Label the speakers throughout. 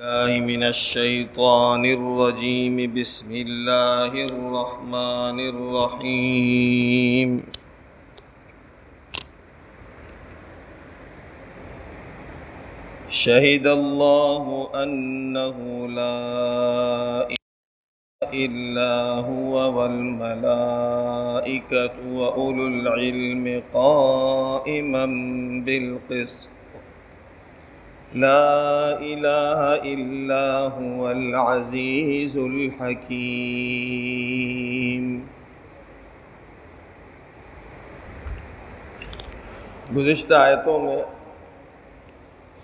Speaker 1: الله من الشيطان الرجيم. بسم الله الرحمن الرحيم. شهد الله أنه لا إلا هو والملائكة وأولو العلم قائما بالقسط. لا إله إلا هو العزيز الحكيم. گزشتہ آیتوں میں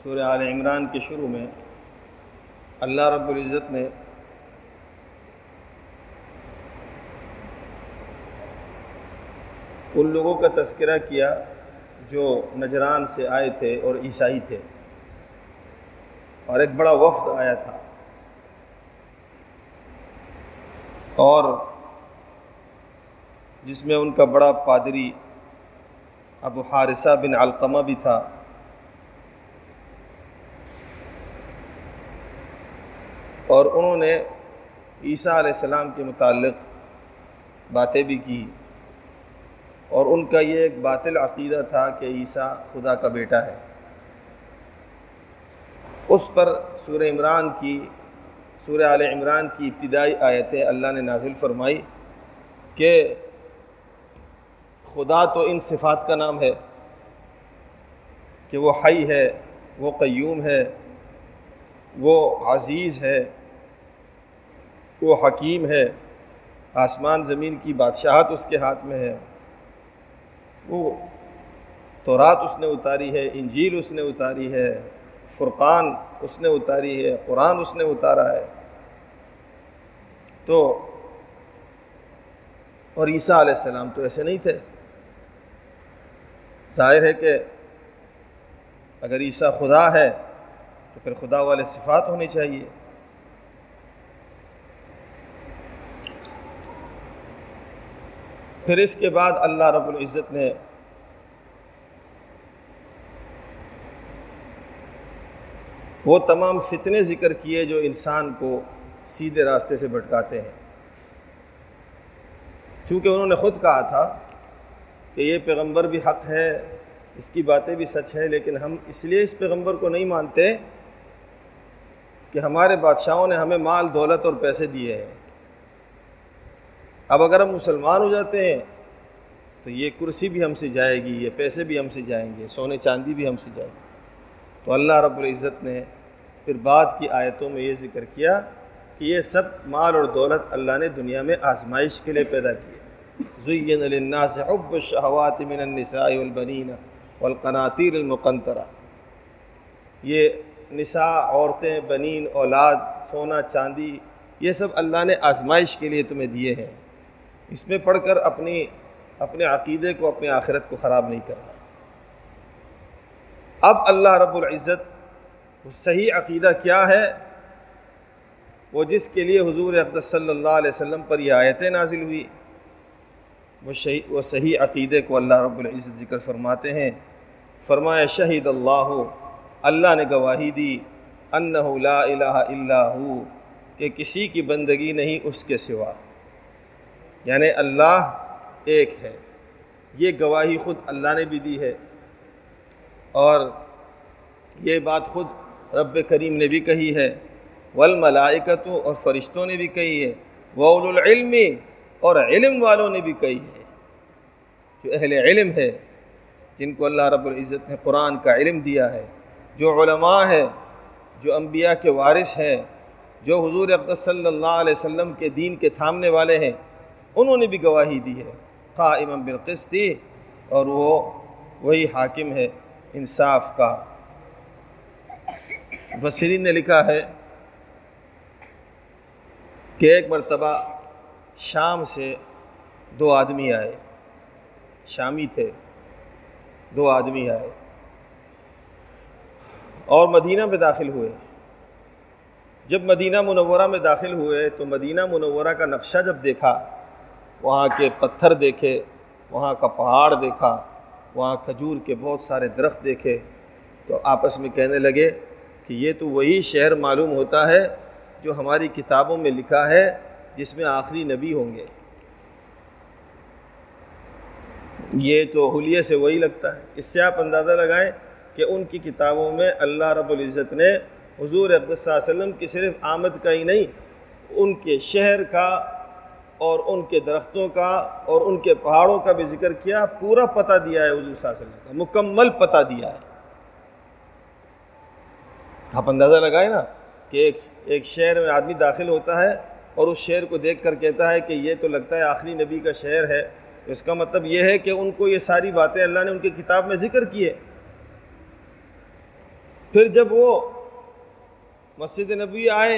Speaker 1: سورہ آل عمران کے شروع میں اللہ رب العزت نے ان لوگوں کا تذکرہ کیا جو نجران سے آئے تھے اور عیسائی تھے۔ اور ایک بڑا وفد آیا تھا۔ اور جس میں ان کا بڑا پادری ابو حارثہ بن علقمہ بھی تھا۔ اور انہوں نے عیسیٰ علیہ السلام کے متعلق باتیں بھی کی۔ اور ان کا یہ ایک باطل عقیدہ تھا کہ عیسیٰ خدا کا بیٹا ہے۔ اس پر سورہ عمران کی، سورہ عال عمران کی ابتدائی آیتیں اللہ نے نازل فرمائی کہ خدا تو ان صفات کا نام ہے کہ وہ حی ہے، وہ قیوم ہے، وہ عزیز ہے، وہ حکیم ہے، آسمان زمین کی بادشاہت اس کے ہاتھ میں ہے، وہ تورات اس نے اتاری ہے، انجیل اس نے اتاری ہے فرقان اس نے اتاری ہے، قرآن اس نے اتارا ہے۔ تو اور عیسیٰ علیہ السلام تو ایسے نہیں تھے۔ ظاہر ہے کہ اگر عیسیٰ خدا ہے تو پھر خدا والے صفات ہونی چاہیے۔ پھر اس کے بعد اللہ رب العزت نے وہ تمام فتنے ذکر کیے جو انسان کو سیدھے راستے سے بھٹکاتے ہیں۔ چونکہ انہوں نے خود کہا تھا کہ یہ پیغمبر بھی حق ہے، اس کی باتیں بھی سچ ہے لیکن ہم اس لیے اس پیغمبر کو نہیں مانتے کہ ہمارے بادشاہوں نے ہمیں مال، دولت اور پیسے دیے ہیں۔ اب اگر ہم مسلمان ہو جاتے ہیں تو یہ کرسی بھی ہم سے جائے گی، یہ پیسے بھی ہم سے جائیں گے، سونے چاندی بھی ہم سے جائے گی۔ تو اللہ رب العزت نے پھر بعد کی آیتوں میں یہ ذکر کیا کہ یہ سب مال اور دولت اللہ نے دنیا میں آزمائش کے لیے پیدا کیا زین للناس حب الشہوات من النساء والبنین والقناطیر المقنطرہ یہ نساء، عورتیں، بنین، اولاد، سونا، چاندی، یہ سب اللہ نے آزمائش کے لیے تمہیں دیے ہیں۔ اس میں پڑھ کر اپنی، اپنے عقیدے کو اپنے آخرت کو خراب نہیں کرنا۔ اب اللہ رب العزت وہ صحیح عقیدہ کیا ہے؟ وہ جس کے لیے حضور اقدس صلی اللہ علیہ وسلم پر یہ آیتیں نازل ہوئی۔ وہ صحیح وہ صحیح عقیدے کو اللہ رب العزت ذکر فرماتے ہیں۔ فرمایا شہید اللہ اللہ نے گواہی دی انہ لا الہ الا ہو، کہ کسی کی بندگی نہیں اس کے سوا۔ یعنی اللہ ایک ہے۔ یہ گواہی خود اللہ نے بھی دی ہے۔ اور یہ بات خود رب کریم نے بھی کہی ہے۔ والملائکتوں اور فرشتوں نے بھی کہی ہے۔ وول العلم اور علم والوں نے بھی کہی ہے۔ جو اہل علم ہے، جن کو اللہ رب العزت نے قرآن کا علم دیا ہے۔ جو علماء ہے جو انبیاء کے وارث ہیں، جو حضور اقدس صلی اللہ علیہ وسلم کے دین کے تھامنے والے ہیں، انہوں نے بھی گواہی دی ہے۔ قائم بالقسطی اور وہ وہی حاکم ہے۔ انصاف کا۔ وسرین نے لکھا ہے کہ ایک مرتبہ شام سے دو آدمی آئے۔ شامی تھے۔ دو آدمی آئے۔ اور مدینہ میں داخل ہوئے۔ جب مدینہ منورہ میں داخل ہوئے تو مدینہ منورہ کا نقشہ جب دیکھا، وہاں کے پتھر دیکھے، وہاں کا پہاڑ دیکھا وہاں کھجور کے بہت سارے درخت دیکھے تو آپس میں کہنے لگے کہ یہ تو وہی شہر معلوم ہوتا ہے جو ہماری کتابوں میں لکھا ہے جس میں آخری نبی ہوں گے۔ یہ تو حلیے سے وہی لگتا ہے۔ اس سے آپ اندازہ لگائیں کہ ان کی کتابوں میں اللہ رب العزت نے حضور عبد صلی اللہ علیہ وسلم کی صرف آمد کا ہی نہیں، ان کے شہر کا اور ان کے درختوں کا اور ان کے پہاڑوں کا بھی ذکر کیا، پورا پتہ دیا ہے حضور صلی اللہ علیہ وسلم کا، مکمل پتہ دیا ہے۔ آپ اندازہ لگائیں نا کہ ایک ایک شہر میں آدمی داخل ہوتا ہے اور اس شہر کو دیکھ کر کہتا ہے کہ یہ تو لگتا ہے آخری نبی کا شہر ہے۔ اس کا مطلب یہ ہے کہ ان کو یہ ساری باتیں اللہ نے ان کی کتاب میں ذکر کیے پھر جب وہ مسجد نبی آئے،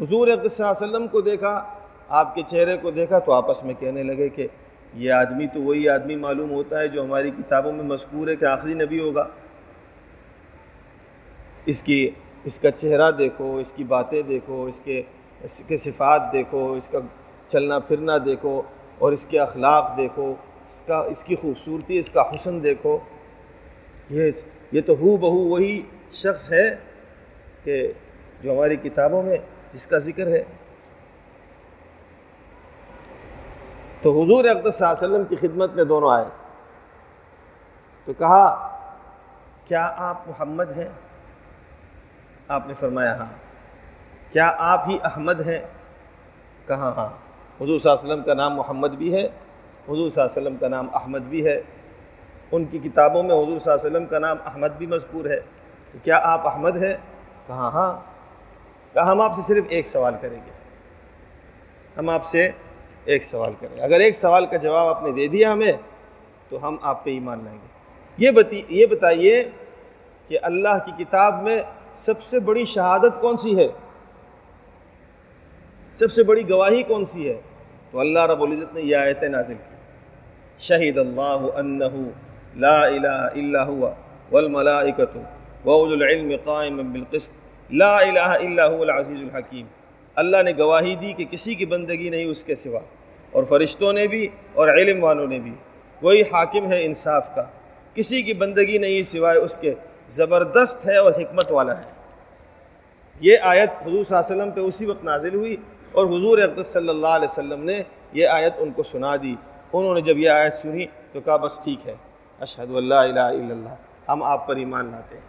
Speaker 1: حضور صلی اللہ علیہ وسلم کو دیکھا آپ کے چہرے کو دیکھا تو آپس میں کہنے لگے کہ یہ آدمی تو وہی آدمی معلوم ہوتا ہے جو ہماری کتابوں میں مذکور ہے کہ آخری نبی ہوگا۔ اس کی، اس کا چہرہ دیکھو، اس کی باتیں دیکھو، اس کے اس کے صفات دیکھو، اس کا چلنا پھرنا دیکھو اور اس کے اخلاق دیکھو، اس کا، اس کی خوبصورتی، اس کا حسن دیکھو۔ یہ یہ تو ہو بہو وہی شخص ہے کہ جو ہماری کتابوں میں، جس کا ذکر ہے۔ تو حضور اقدس صلی اللہ علیہ وسلم کی خدمت میں دونوں آئے۔ تو کہا، کیا آپ محمد ہیں؟ آپ نے فرمایا ہاں۔ کیا آپ ہی احمد ہیں؟ کہاں ہاں۔ حضور صلی اللہ علیہ وسلم کا نام محمد بھی ہے، حضور صلی اللہ علیہ وسلم کا نام احمد بھی ہے۔ ان کی کتابوں میں حضور صلی اللہ علیہ وسلم کا نام احمد بھی مذکور ہے۔ تو کیا آپ احمد ہیں؟ کہاں ہاں۔ کہا، ہم آپ سے صرف ایک سوال کریں گے۔ ہم آپ سے ایک سوال کریں۔ اگر ایک سوال کا جواب آپ نے دے دیا ہمیں، تو ہم آپ پہ ایمان لائیں گے۔ یہ بتی، یہ بتائیے کہ اللہ کی کتاب میں سب سے بڑی شہادت کون سی ہے؟ سب سے بڑی گواہی کون سی ہے؟ تو اللہ رب العزت نے یہ آیت نازل کی۔ شہید اللہ انہو لا الہ الا ہوا والملائکت وعود العلم قائم بالقسط۔ لا الہ الا ہوا العزیز الحکیم۔ اللہ نے گواہی دی کہ کسی کی بندگی نہیں اس کے سوا۔ اور فرشتوں نے بھی اور علم والوں نے بھی۔ وہی حاکم ہے انصاف کا۔ کسی کی بندگی نہیں سوائے اس کے۔ زبردست ہے اور حکمت والا ہے۔ یہ آیت حضور صلی اللہ علیہ وسلم پہ اسی وقت نازل ہوئی اور حضور اقدس صلی اللہ علیہ وسلم نے یہ آیت ان کو سنا دی۔ انہوں نے جب یہ آیت سنی تو کہا، بس ٹھیک ہے۔ اشہد اللہ الہ الا اللہ۔ ہم آپ پر ایمان لاتے ہیں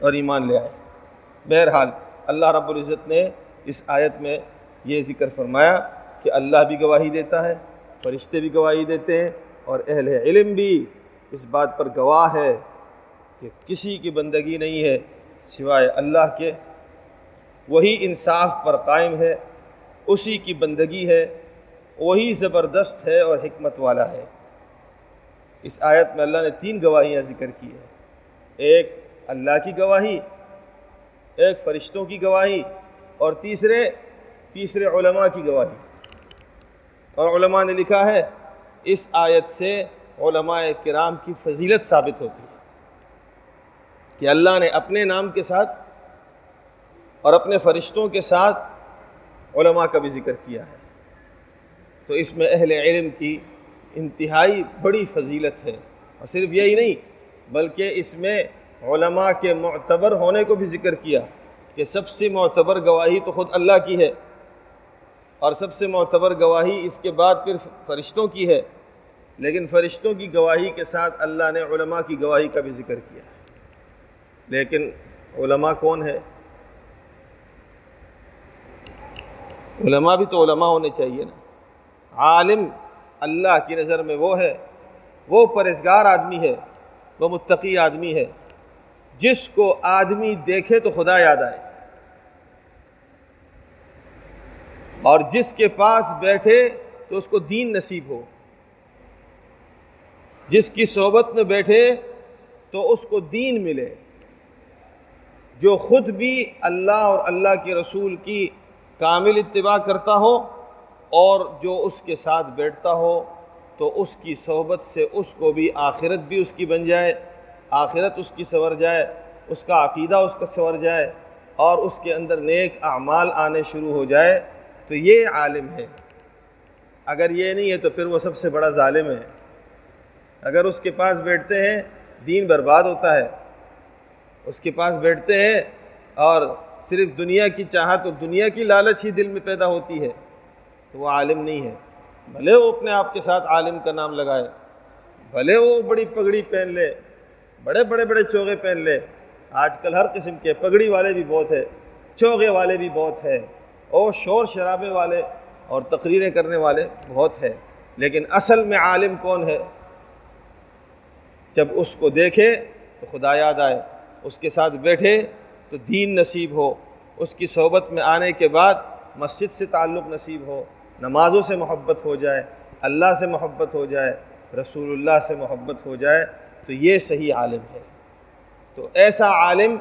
Speaker 1: اور ایمان لے آئے۔ بہرحال اللہ رب العزت نے اس آیت میں یہ ذکر فرمایا کہ اللہ بھی گواہی دیتا ہے، فرشتے بھی گواہی دیتے ہیں اور اہل علم بھی اس بات پر گواہ ہے کہ کسی کی بندگی نہیں ہے سوائے اللہ کے۔ وہی انصاف پر قائم ہے، اسی کی بندگی ہے، وہی زبردست ہے اور حکمت والا ہے۔ اس آیت میں اللہ نے تین گواہیاں ذکر کی ہے ایک اللہ کی گواہی، ایک فرشتوں کی گواہی اور تیسرے تیسرے علماء کی گواہی۔ اور علماء نے لکھا ہے، اس آیت سے علماء کرام کی فضیلت ثابت ہوتی ہے کہ اللہ نے اپنے نام کے ساتھ اور اپنے فرشتوں کے ساتھ علماء کا بھی ذکر کیا ہے۔ تو اس میں اہل علم کی انتہائی بڑی فضیلت ہے۔ اور صرف یہی نہیں، بلکہ اس میں علماء کے معتبر ہونے کو بھی ذکر کیا۔ کہ سب سے معتبر گواہی تو خود اللہ کی ہے اور سب سے معتبر گواہی اس کے بعد پھر فرشتوں کی ہے، لیکن فرشتوں کی گواہی کے ساتھ اللہ نے علماء کی گواہی کا بھی ذکر کیا۔ لیکن علماء کون ہے علماء بھی تو علماء ہونے چاہیے نا۔ عالم اللہ کی نظر میں وہ ہے، وہ پرہزگار آدمی ہے، وہ متقی آدمی ہے۔ جس کو آدمی دیکھے تو خدا یاد آئے۔ اور جس کے پاس بیٹھے تو اس کو دین نصیب ہو۔ جس کی صحبت میں بیٹھے تو اس کو دین ملے۔ جو خود بھی اللہ اور اللہ کے رسول کی کامل اتباع کرتا ہو اور جو اس کے ساتھ بیٹھتا ہو تو اس کی صحبت سے اس کو بھی آخرت بھی اس کی بن جائے۔ آخرت اس کی سور جائے، اس کا عقیدہ اس کا سور جائے اور اس کے اندر نیک اعمال آنے شروع ہو جائے، تو یہ عالم ہے۔ اگر یہ نہیں ہے تو پھر وہ سب سے بڑا ظالم ہے۔ اگر اس کے پاس بیٹھتے ہیں، دین برباد ہوتا ہے۔ اس کے پاس بیٹھتے ہیں اور صرف دنیا کی چاہت اور دنیا کی لالچ ہی دل میں پیدا ہوتی ہے، تو وہ عالم نہیں ہے۔ بھلے وہ اپنے آپ کے ساتھ عالم کا نام لگائے، بھلے وہ بڑی پگڑی پہن لے۔ بڑے بڑے بڑے چوغے پہن لے۔ آج کل ہر قسم کے پگڑی والے بھی بہت ہے چوغے والے بھی بہت ہے اور شور شرابے والے اور تقریریں کرنے والے بہت ہے لیکن اصل میں عالم کون ہے؟ جب اس کو دیکھے تو خدا یاد آئے، اس کے ساتھ بیٹھے تو دین نصیب ہو۔ اس کی صحبت میں آنے کے بعد مسجد سے تعلق نصیب ہو، نمازوں سے محبت ہو جائے، اللہ سے محبت ہو جائے، رسول اللہ سے محبت ہو جائے۔ تو یہ صحیح عالم ہے۔ تو ایسا عالم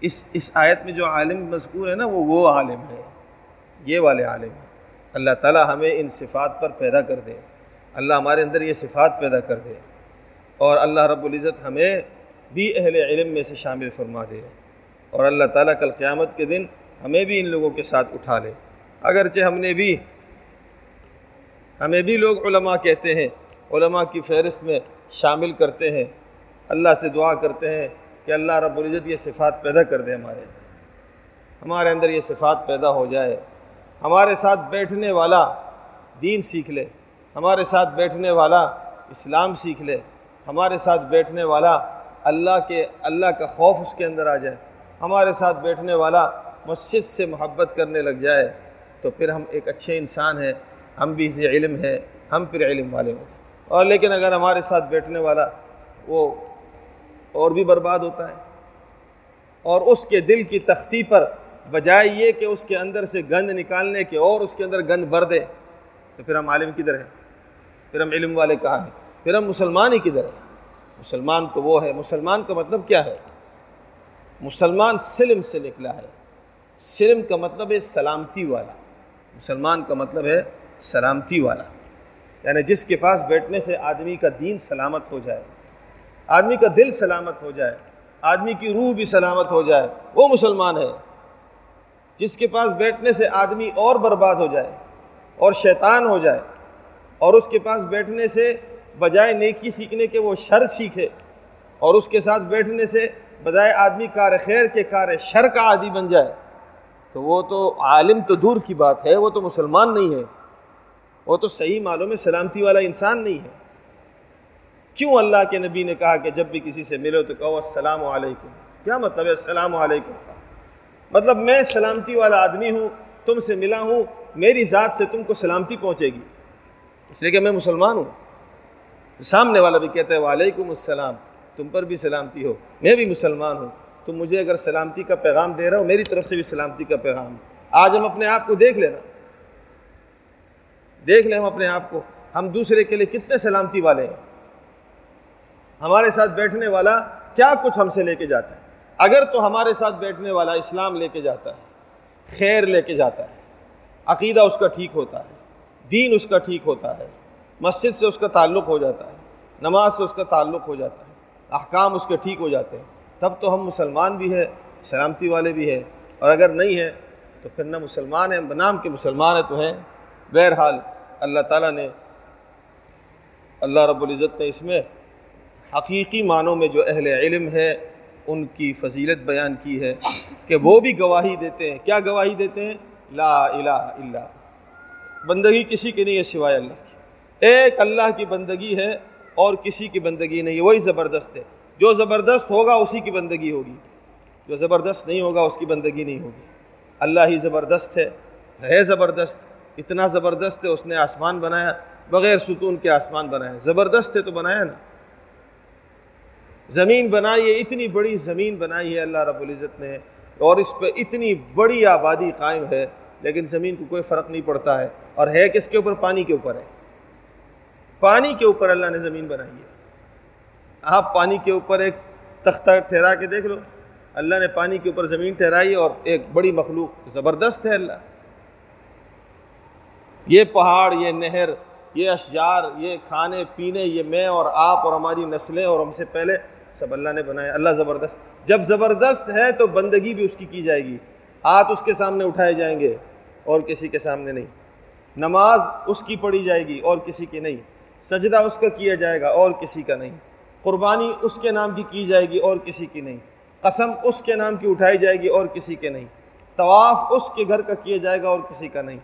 Speaker 1: اس اس آیت میں جو عالم مذکور ہے نا، وہ وہ عالم ہے۔ یہ والے عالم ہیں۔ اللہ تعالیٰ ہمیں ان صفات پر پیدا کر دے۔ اللہ ہمارے اندر یہ صفات پیدا کر دے۔ اور اللہ رب العزت ہمیں بھی اہل علم میں سے شامل فرما دے۔ اور اللہ تعالیٰ کل قیامت کے دن ہمیں بھی ان لوگوں کے ساتھ اٹھا لے۔ اگرچہ ہم نے بھی، ہمیں بھی لوگ علماء کہتے ہیں علماء کی فہرست میں شامل کرتے ہیں۔ اللہ سے دعا کرتے ہیں کہ اللہ رب العزت یہ صفات پیدا کر دے ہمارے ہمارے اندر یہ صفات پیدا ہو جائے۔ ہمارے ساتھ بیٹھنے والا دین سیکھ لے۔ ہمارے ساتھ بیٹھنے والا اسلام سیکھ لے۔ ہمارے ساتھ بیٹھنے والا اللہ کے، اللہ کا خوف اس کے اندر آ جائے۔ ہمارے ساتھ بیٹھنے والا مسجد سے محبت کرنے لگ جائے۔ تو پھر ہم ایک اچھے انسان ہیں۔ ہم بھی اسے علم ہے ہم پھر علم والے ہوں۔ اور لیکن اگر ہمارے ساتھ بیٹھنے والا وہ اور بھی برباد ہوتا ہے اور اس کے دل کی تختی پر بجائے یہ کہ اس کے اندر سے گند نکالنے کے اور اس کے اندر گند بھر دے، تو پھر ہم عالم کدھر ہیں؟ پھر ہم علم والے کہاں ہیں؟ پھر ہم مسلمان ہی کدھر ہیں؟ مسلمان تو وہ ہے، مسلمان کا مطلب کیا ہے؟ مسلمان سلم سے نکلا ہے۔ سلم کا مطلب ہے سلامتی والا۔ مسلمان کا مطلب ہے سلامتی والا۔ یعنی جس کے پاس بیٹھنے سے آدمی کا دین سلامت ہو جائے، آدمی کا دل سلامت ہو جائے، آدمی کی روح بھی سلامت ہو جائے، وہ مسلمان ہے۔ جس کے پاس بیٹھنے سے آدمی اور برباد ہو جائے اور شیطان ہو جائے اور اس کے پاس بیٹھنے سے بجائے نیکی سیکھنے کے وہ شر سیکھے اور اس کے ساتھ بیٹھنے سے بجائے آدمی کار خیر کے کار شر کا عادی بن جائے، تو وہ تو عالم تو دور کی بات ہے، وہ تو مسلمان نہیں ہے۔ وہ تو صحیح معلوم ہے، سلامتی والا انسان نہیں ہے۔ کیوں اللہ کے نبی نے کہا کہ جب بھی کسی سے ملو تو کہو السلام علیکم؟ کیا مطلب ہے السلام علیکم کا؟ مطلب میں سلامتی والا آدمی ہوں، تم سے ملا ہوں، میری ذات سے تم کو سلامتی پہنچے گی۔ اس لیے کہ میں مسلمان ہوں۔ تو سامنے والا بھی کہتا ہے وعلیکم السلام، تم پر بھی سلامتی ہو، میں بھی مسلمان ہوں۔ تم مجھے اگر سلامتی کا پیغام دے رہا ہو، میری طرف سے بھی سلامتی کا پیغام۔ آج ہم اپنے آپ کو دیکھ لینا۔ دیکھ لیں ہم اپنے آپ کو۔ ہم دوسرے کے لیے کتنے سلامتی والے ہیں۔ ہمارے ساتھ بیٹھنے والا کیا کچھ ہم سے لے کے جاتا ہے؟ اگر تو ہمارے ساتھ بیٹھنے والا اسلام لے کے جاتا ہے، خیر لے کے جاتا ہے، عقیدہ اس کا ٹھیک ہوتا ہے، دین اس کا ٹھیک ہوتا ہے، مسجد سے اس کا تعلق ہو جاتا ہے، نماز سے اس کا تعلق ہو جاتا ہے، احکام اس کے ٹھیک ہو جاتے ہیں، تب تو ہم مسلمان بھی ہیں، سلامتی والے بھی ہیں۔ اور اگر نہیں ہے تو پھر نہ مسلمان ہیں بنام کے مسلمان ہیں تو ہیں۔ بہرحال اللہ تعالیٰ نے اللہ رب العزت نے اس میں حقیقی معنوں میں جو اہل علم ہے، ان کی فضیلت بیان کی ہے کہ وہ بھی گواہی دیتے ہیں۔ کیا گواہی دیتے ہیں؟ لا الہ الا بندگی کسی کی نہیں ہے سوائے اللہ کی۔ ایک اللہ کی بندگی ہے اور کسی کی بندگی نہیں ہے۔ وہی زبردست ہے۔ جو زبردست ہوگا اسی کی بندگی ہوگی۔ جو زبردست نہیں ہوگا اس کی بندگی نہیں ہوگی۔ اللہ ہی زبردست ہے ہے زبردست۔ اتنا زبردست ہے، اس نے آسمان بنایا، بغیر ستون کے آسمان بنایا۔ زبردست ہے تو بنایا نا۔ زمین بنائی ہے، اتنی بڑی زمین بنائی ہے، اللہ رب العزت نے۔ اور اس پہ اتنی بڑی آبادی قائم ہے، لیکن زمین کو کوئی فرق نہیں پڑتا ہے۔ اور ہے کس کے اوپر؟ پانی کے اوپر ہے۔ پانی کے اوپر اللہ نے زمین بنائی ہے۔ آپ پانی کے اوپر ایک تختہ ٹھہرا کے دیکھ لو۔ اللہ نے پانی کے اوپر زمین ٹھہرائی اور ایک بڑی مخلوق، زبردست ہے اللہ۔ یہ پہاڑ، یہ نہر، یہ اشجار، یہ کھانے، پینے، یہ میں اور آپ اور ہماری نسلیں اور ہم سے پہلے سب اللہ نے بنایا، اللہ زبردست۔ جب زبردست ہے تو بندگی بھی اس کی کی جائے گی۔ ہاتھ اس کے سامنے اٹھائے جائیں گے اور کسی کے سامنے نہیں۔ نماز اس کی پڑھی جائے گی اور کسی کی نہیں۔ سجدہ اس کا کیا جائے گا اور کسی کا نہیں۔ قربانی اس کے نام کی کی جائے گی اور کسی کی نہیں۔ قسم اس کے نام کی اٹھائی جائے گی اور کسی کے نہیں۔ طواف اس کے گھر کا کیا جائے گا اور کسی کا نہیں۔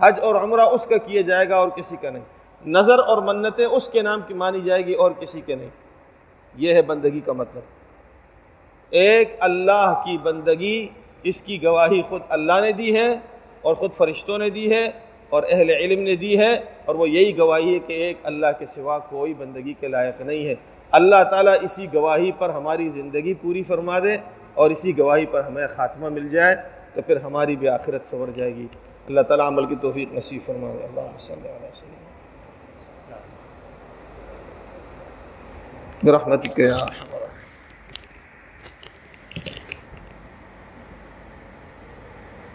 Speaker 1: حج اور عمرہ اس کا کیا جائے گا اور کسی کا نہیں۔ نظر اور منتیں اس کے نام کی مانی جائے گی اور کسی کے نہیں۔ یہ ہے بندگی کا مطلب۔ ایک اللہ کی بندگی اس کی گواہی خود اللہ نے دی ہے اور خود فرشتوں نے دی ہے اور اہل علم نے دی ہے اور وہ یہی گواہی ہے کہ ایک اللہ کے سوا کوئی بندگی کے لائق نہیں ہے۔ اللہ تعالیٰ اسی گواہی پر ہماری زندگی پوری فرما دے اور اسی گواہی پر ہمیں خاتمہ مل جائے تو پھر ہماری بھی آخرت سور جائے گی۔ اللہ تعالیٰ عمل کی توفیق نصیب فرمائے۔ اللہ صلی اللہ علیہ وسلم۔ برحمتك يا ارحم